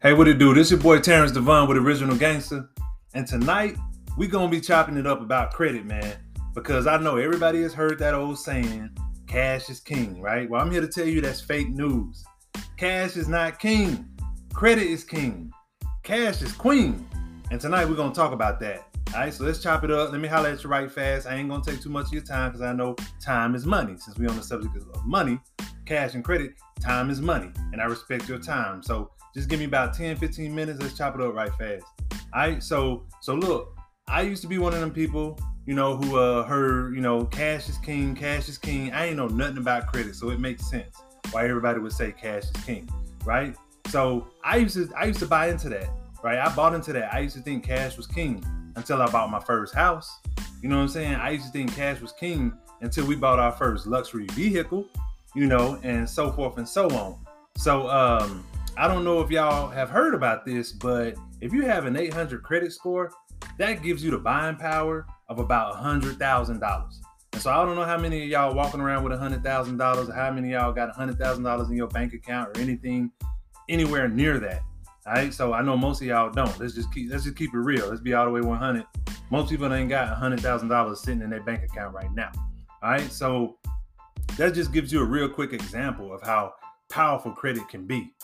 Hey, what it do? This is your boy Terrence Devon with Original Gangster. And tonight, we gonna be chopping it up about credit, man. Because I know everybody has heard that old saying, cash is king, right? Well, I'm here to tell you that's fake news. Cash is not king. Credit is king. Cash is queen. And tonight we're gonna talk about that. All right, so let's chop it up. Let me holler at you right fast. I ain't gonna take too much of your time because I know time is money. Since we on the subject of money, cash and credit, time is money. And I respect your time. So just give me about 10, 15 minutes. Let's chop it up right fast. All right. So so look, I used to be one of them people, you know, who uh heard, you know, cash is king, cash is king. I ain't know nothing about credit, so it makes sense why everybody would say cash is king, right? So I used to I used to buy into that, right? I bought into that. I used to think cash was king until I bought my first house. You know what I'm saying? I used to think cash was king until we bought our first luxury vehicle, you know, and so forth and so on. So um I don't know if y'all have heard about this, but if you have an 800 credit score, that gives you the buying power of about $100,000. And so I don't know how many of y'all walking around with $100,000 or how many y'all got $100,000 in your bank account or anything anywhere near that. All right, so I know most of y'all don't. Let's just keep let's just keep it real. Let's be all the way 100. Most people ain't got $100,000 sitting in their bank account right now. All right, so that just gives you a real quick example of how powerful credit can be.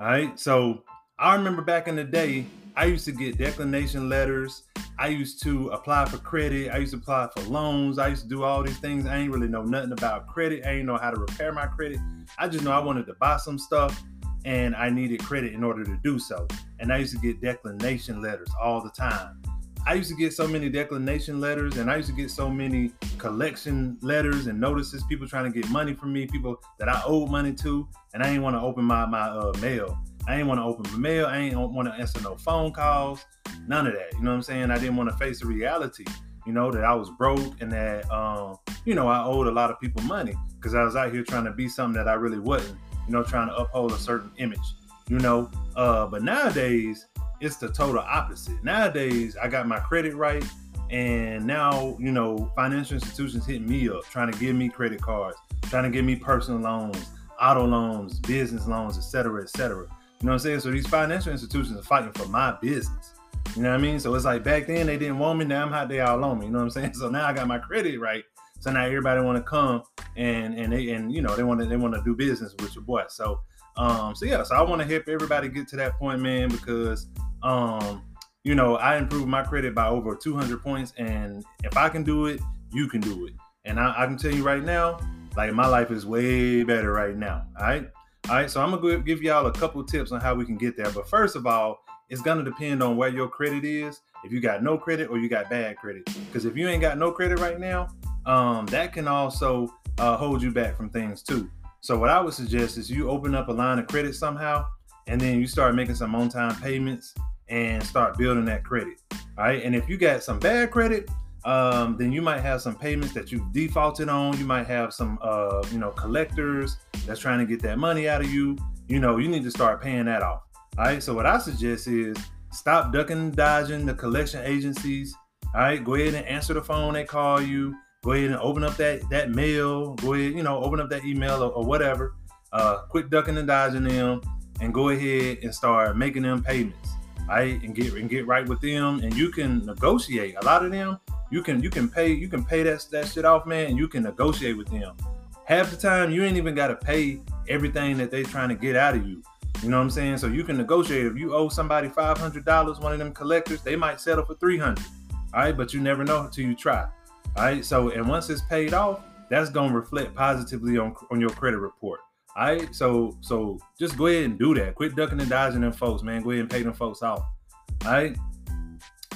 All right. So I remember back in the day, I used to get declination letters. I used to apply for credit. I used to apply for loans. I used to do all these things. I ain't really know nothing about credit. I ain't know how to repair my credit. I just know I wanted to buy some stuff and I needed credit in order to do so. And I used to get declination letters all the time. I used to get so many declination letters and I used to get so many collection letters and notices, people trying to get money from me, people that I owed money to, and I ain't want to open my, my uh, mail. I ain't want to open my mail. I ain't want to answer no phone calls, none of that. You know what I'm saying? I didn't want to face the reality, you know, that I was broke and that, um, you know, I owed a lot of people money because I was out here trying to be something that I really wasn't, you know, trying to uphold a certain image, you know. Uh, but nowadays, it's the total opposite. Nowadays, I got my credit right, and now you know financial institutions hitting me up, trying to give me credit cards, trying to give me personal loans, auto loans, business loans, etc., etc. You know what I'm saying? So these financial institutions are fighting for my business. You know what I mean? So it's like back then they didn't want me, now I'm hot, they all on me. You know what I'm saying? So now I got my credit right. So now everybody want to come and and they and you know they want to they want to do business with your boy. So um so yeah, so I want to help everybody get to that point, man, because um, you know, I improved my credit by over 200 points, and if I can do it, you can do it. And I, I can tell you right now, like my life is way better right now. All right, all right. So I'm gonna give y'all a couple tips on how we can get there. But first of all, it's gonna depend on where your credit is. If you got no credit or you got bad credit, because if you ain't got no credit right now, um, that can also uh, hold you back from things too. So what I would suggest is you open up a line of credit somehow, and then you start making some on-time payments and start building that credit. All right. And if you got some bad credit, um, then you might have some payments that you defaulted on. You might have some, uh, you know, collectors that's trying to get that money out of you. You know, you need to start paying that off. All right. So what I suggest is stop ducking and dodging the collection agencies. All right. Go ahead and answer the phone. They call you. Go ahead and open up that that mail. Go ahead, you know, open up that email or, or whatever. Uh, quit ducking and dodging them, and go ahead and start making them payments right? And get and get right with them, and you can negotiate. A lot of them, you can you can pay you can pay that that shit off, man, and you can negotiate with them. Half the time, you ain't even got to pay everything that they trying to get out of you. You know what I'm saying? So you can negotiate. If you owe somebody five hundred dollars, one of them collectors, they might settle for three hundred. All right, but you never know until you try. All right. So and once it's paid off, that's gonna reflect positively on on your credit report. All right, so so just go ahead and do that. Quit ducking and dodging them folks, man. Go ahead and pay them folks off. All right.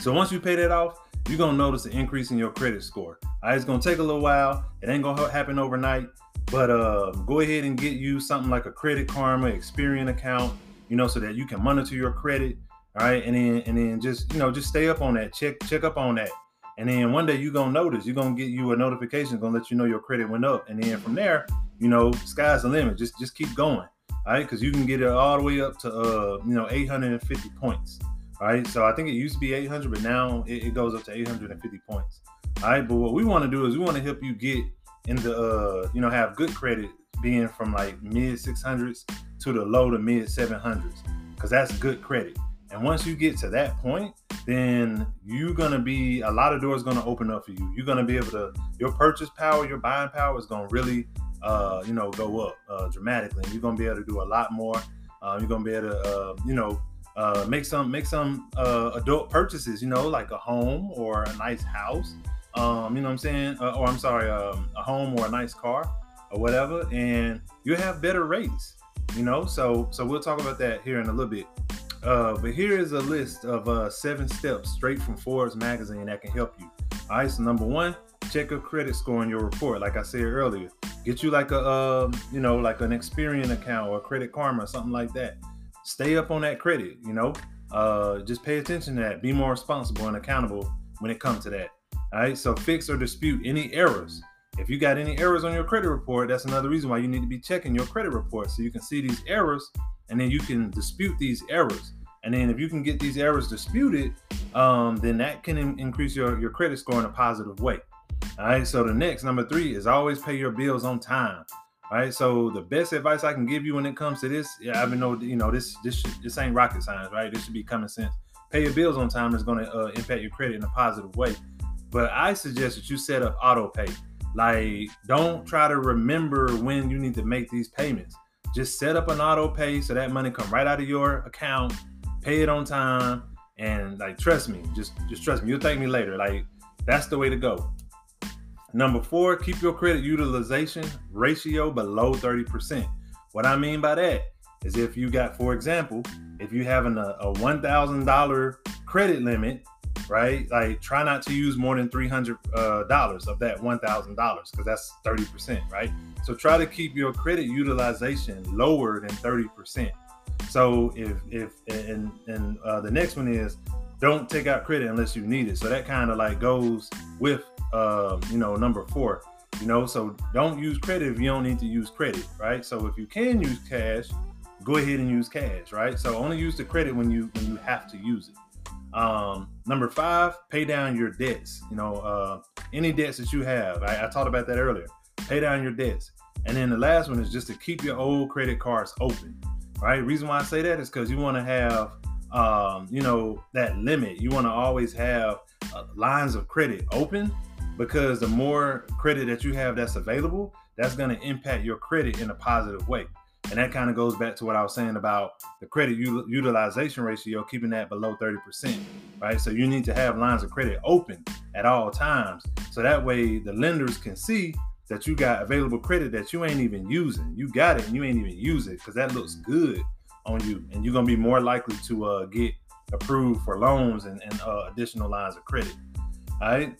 So once you pay that off, you're gonna notice an increase in your credit score. All right, it's gonna take a little while. It ain't gonna happen overnight, but uh, go ahead and get you something like a Credit Karma Experian account, you know, so that you can monitor your credit. All right, and then and then just you know just stay up on that. Check check up on that. And then one day you're gonna notice, you're gonna get you a notification, gonna let you know your credit went up. And then from there, you know, sky's the limit. Just just keep going. All right, because you can get it all the way up to uh, you know, 850 points. All right. So I think it used to be 800, but now it, it goes up to 850 points. All right. But what we want to do is we want to help you get in the uh, you know, have good credit being from like mid 600s to the low to mid 700s. because that's good credit. And once you get to that point, then you're gonna be a lot of doors gonna open up for you. You're gonna be able to your purchase power, your buying power is gonna really uh, you know go up uh, dramatically. And you're gonna be able to do a lot more. Uh, you're gonna be able to uh, you know uh, make some make some adult purchases. You know, like a home or a nice house. Um, you know what I'm saying? Or I'm sorry, um, a home or a nice car or whatever, and you have better rates. You know, so so we'll talk about that here in a little bit. But here is a list of seven steps straight from Forbes magazine that can help you. All right, so number one, check your credit score in your report. Like I said earlier, get you like a uh, you know like an Experian account or a Credit Karma or something like that. Stay up on that credit. You know, uh, just pay attention to that. Be more responsible and accountable when it comes to that. All right, so fix or dispute any errors. If you got any errors on your credit report, that's another reason why you need to be checking your credit report so you can see these errors and then you can dispute these errors. And then if you can get these errors disputed, um, then that can in- increase your, your credit score in a positive way. All right. So the next number three is always pay your bills on time. All right. So the best advice I can give you when it comes to this, yeah, I know you know this this this ain't rocket science, right? This should be common sense. Pay your bills on time is going to uh, impact your credit in a positive way. But I suggest that you set up auto pay. Like, don't try to remember when you need to make these payments. Just set up an auto pay so that money come right out of your account, pay it on time, and like trust me, just just trust me. You'll thank me later. Like that's the way to go. Number four, keep your credit utilization ratio below 30%. What I mean by that is if you got, for example, if you having a, a $1,000 credit limit right? Like try not to use more than three hundred uh, dollars of that one thousand dollars because that's thirty percent, right? So try to keep your credit utilization lower than thirty percent. So if if and and uh, the next one is don't take out credit unless you need it. So that kind of like goes with um, you know number four. You know, so don't use credit if you don't need to use credit, right? So if you can use cash, go ahead and use cash, right? So only use the credit when you when you have to use it. Um, number five, pay down your debts. You know, uh, any debts that you have. I, I talked about that earlier. Pay down your debts. And then the last one is just to keep your old credit cards open. Right. Reason why I say that is because you want to have, um, you know, that limit. You want to always have uh, lines of credit open because the more credit that you have that's available, that's going to impact your credit in a positive way. And that kind of goes back to what I was saying about the credit utilization ratio, keeping that below 30%, right? So you need to have lines of credit open at all times. So that way the lenders can see that you got available credit that you ain't even using. You got it and you ain't even use it because that looks good on you. And you're going to be more likely to uh, get approved for loans and, and uh, additional lines of credit. All right.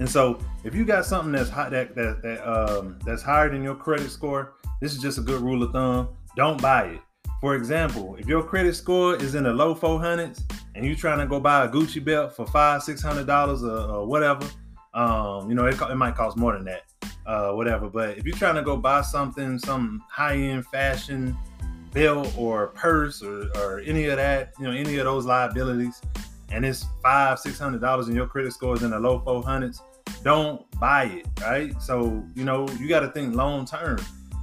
And so if you got something that's that that, that um, that's higher than your credit score, this is just a good rule of thumb. Don't buy it. For example, if your credit score is in the low 400s and you're trying to go buy a Gucci belt for five, six hundred dollars or, or, whatever, um, you know it, it, might cost more than that, uh, whatever. But if you're trying to go buy something, some high-end fashion belt or purse or, or any of that, you know, any of those liabilities, and it's five, six hundred dollars, and your credit score is in the low 400s, don't buy it, right? So you know you got to think long term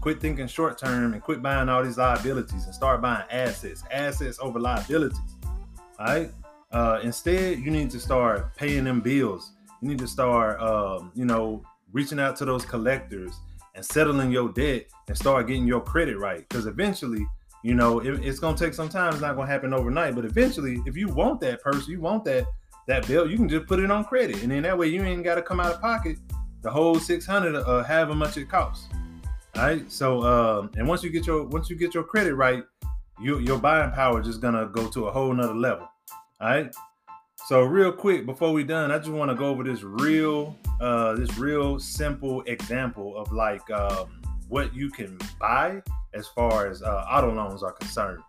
Quit thinking short term and quit buying all these liabilities and start buying assets, assets over liabilities. Right. Uh, instead, you need to start paying them bills. You need to start, um, you know, reaching out to those collectors and settling your debt and start getting your credit right. Because eventually, you know, it, it's gonna take some time. It's not gonna happen overnight. But eventually, if you want that person, you want that that bill, you can just put it on credit, and then that way you ain't got to come out of pocket the whole six hundred, uh, however much it costs. All right. So uh, and once you get your once you get your credit right, you, your buying power is just gonna go to a whole nother level. All right. So real quick before we done, I just want to go over this real uh, this real simple example of like um, what you can buy as far as uh, auto loans are concerned.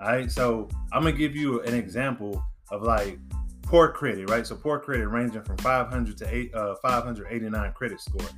All right. So I'm gonna give you an example of like poor credit, right? So poor credit ranging from 500 to eight, uh, 589 credit score.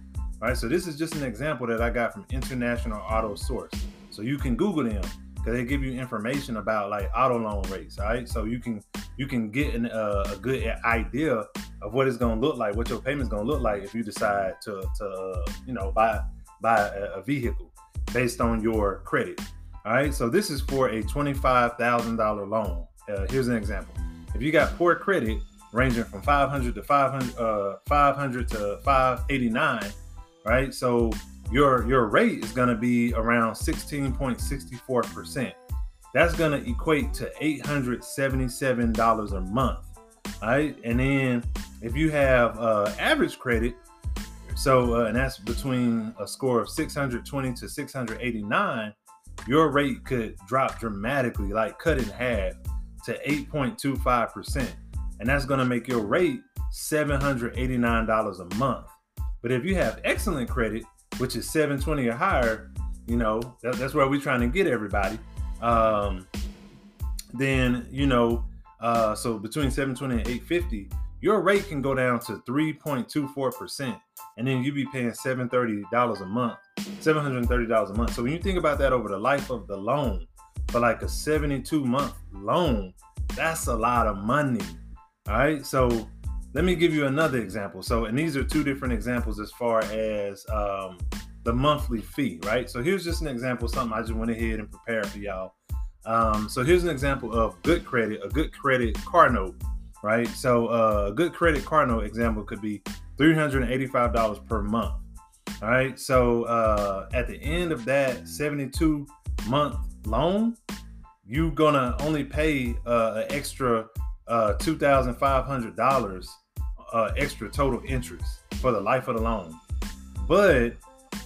All right, so this is just an example that I got from International Auto Source. So you can Google them because they give you information about like auto loan rates. All right, so you can you can get an, uh, a good idea of what it's to look like, what your payment's to look like if you decide to to uh, you know buy buy a, a vehicle based on your credit. All right, so this is for a $25,000 loan. Uh, here's an example. If you got poor credit ranging from 500 to 500, uh, 500 to 589, right? So your your rate is going to be around 16.64%. That's going to equate to $877 a month. All right, and then if you have uh, average credit, so uh, and that's between a score of 620 to 689 your rate could drop dramatically, like cut in half to 8.25%. And that's going to make your rate $789 a month. But if you have excellent credit, which is 720 or higher, you know, that, that's where we're trying to get everybody. Um, then, you know, uh, so between 720 and 850, your rate can go down to 3.24%. And then you'd be paying $730 a month $730 a month. So when you think about that over the life of the loan, for like a 72 month loan, that's a lot of money. All right. So let me give you another example. So, and these are two different examples as far as um, the monthly fee, right? So here's just an example, something I just went ahead and prepared for y'all. Um, so here's an example of good credit, a good credit car note, right? So uh, a good credit car note example could be $385 per month. All right. So uh, at the end of that 72 month loan, you're gonna only pay uh, an extra uh, two thousand five hundred dollars uh, extra total interest for the life of the loan. But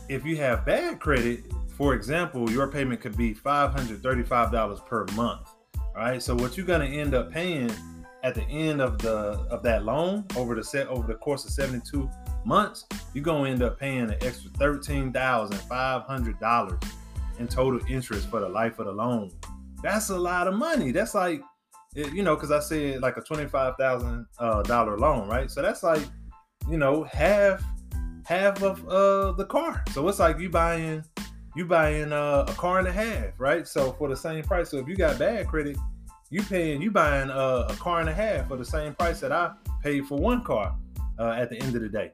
if you have bad credit, for example, your payment could be five hundred thirty-five dollars per month. All right. So what you're gonna end up paying at the end of the of that loan over the set over the course of 72 months, you're gonna end up paying an extra thirteen thousand five hundred dollars in total interest for the life of the loan. That's a lot of money. That's like, you know, because I said like a twenty-five thousand uh, dollar loan, right? So that's like, you know, half half of uh, the car. So it's like you buying you buying uh, a car and a half, right? So for the same price. So if you got bad credit, you paying you buying uh, a car and a half for the same price that I paid for one car uh, at the end of the day.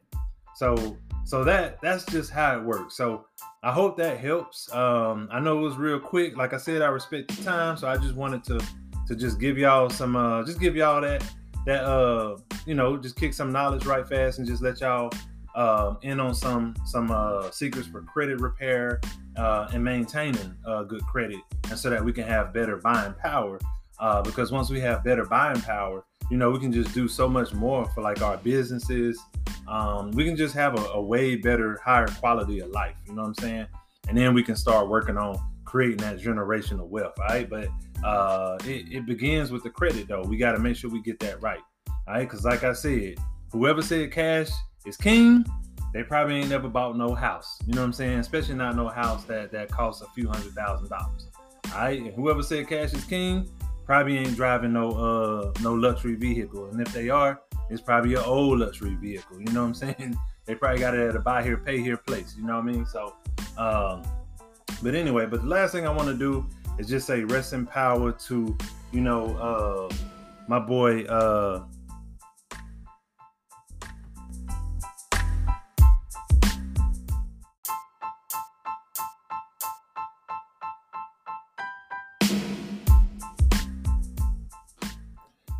So so that that's just how it works. So I hope that helps. Um, I know it was real quick. Like I said, I respect the time, so I just wanted to to just give y'all some uh just give y'all that that uh you know just kick some knowledge right fast and just let y'all uh, in on some some uh, secrets for credit repair uh, and maintaining uh, good credit, and so that we can have better buying power. Uh, because once we have better buying power, you know, we can just do so much more for like our businesses. Um, we can just have a, a, way better, higher quality of life. You know what I'm saying? And then we can start working on creating that generational wealth. Right? But uh, it, it begins with the credit, though. We got to make sure we get that right. Right? Because like I said, whoever said cash is king, they probably ain't never bought no house. You know what I'm saying? Especially not no house that that costs a few hundred thousand dollars. All right? And whoever said cash is king, probably ain't driving no uh no luxury vehicle. And if they are, it's probably an old luxury vehicle. You know what I'm saying? They probably got it at a buy here, pay here place. You know what I mean? So um but anyway, but the last thing I want to do is just say rest in power to, you know, uh my boy uh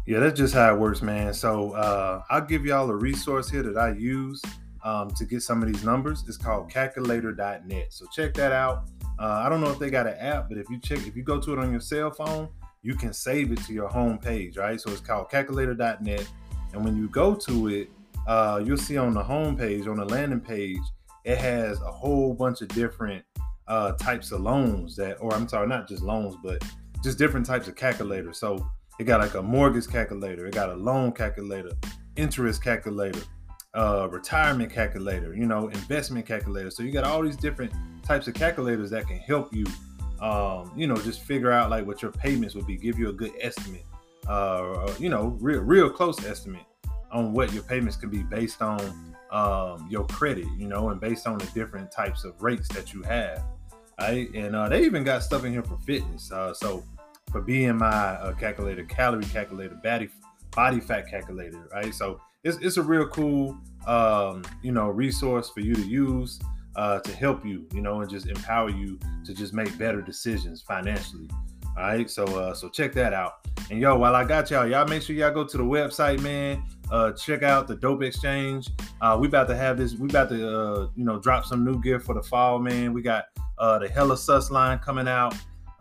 Yeah, that's just how it works, man. So uh, I'll give y'all a resource here that I use um, to get some of these numbers. It's called calculator.net. So check that out. Uh, I don't know if they got an app, but if you check, if you go to it on your cell phone, you can save it to your home page, right? So it's called calculator.net. And when you go to it, uh, you'll see on the home page, on the landing page, it has a whole bunch of different uh, types of loans that, or I'm sorry, not just loans, but just different types of calculators. So it got like a mortgage calculator, it got a loan calculator, interest calculator, uh, retirement calculator, you know, investment calculator. So you got all these different types of calculators that can help you, um, you know, just figure out like what your payments would be, give you a good estimate, uh, you know, real real close estimate on what your payments can be based on um, your credit, you know, and based on the different types of rates that you have. Right? And uh, they even got stuff in here for fitness. Uh, so for BMI uh, calculator, calorie calculator, body body fat calculator, right? So it's, it's a real cool um, you know resource for you to use. uh, to help you, you know, and just empower you to just make better decisions financially. All right, so uh, so check that out. And yo, while I got y'all, y'all make sure y'all go to the website, man. Uh, check out the Dope Exchange. Uh, we about to have this. We about to uh, you know drop some new gear for the fall, man. We got uh, the Hella Sus line coming out.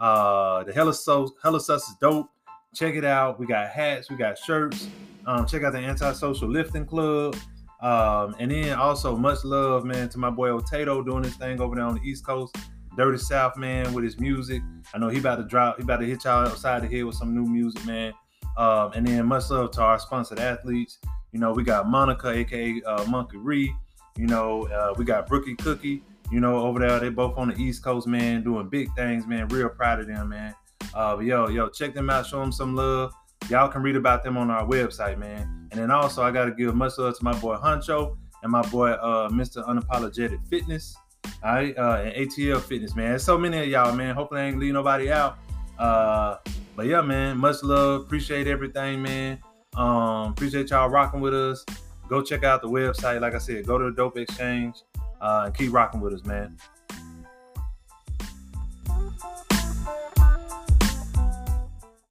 Uh, the Hella Sus Hella Sus is dope. Check it out. We got hats. We got shirts. Um, check out the Antisocial Lifting Club. Um, and then also much love, man, to my boy Otato doing his thing over there on the East Coast. Dirty South, man, with his music. I know he about to drop, he about to hit y'all outside the head with some new music, man. Um, and then much love to our sponsored athletes. You know, we got Monica, aka uh, Monkey Ree. You know, uh, we got Brookie Cookie. You know, over there, they both on the East Coast, man, doing big things, man. Real proud of them, man. Uh, but yo, yo, check them out, show them some love. Y'all can read about them on our website, man. And then also, I got to give much love to my boy Huncho and my boy uh, Mr. Unapologetic Fitness. All right, uh, and ATL Fitness, man. There's so many of y'all, man. Hopefully, I ain't leave nobody out. Uh, but yeah, man, much love. Appreciate everything, man. Um, appreciate y'all rocking with us. Go check out the website. Like I said, go to the Dope Exchange uh, and keep rocking with us, man.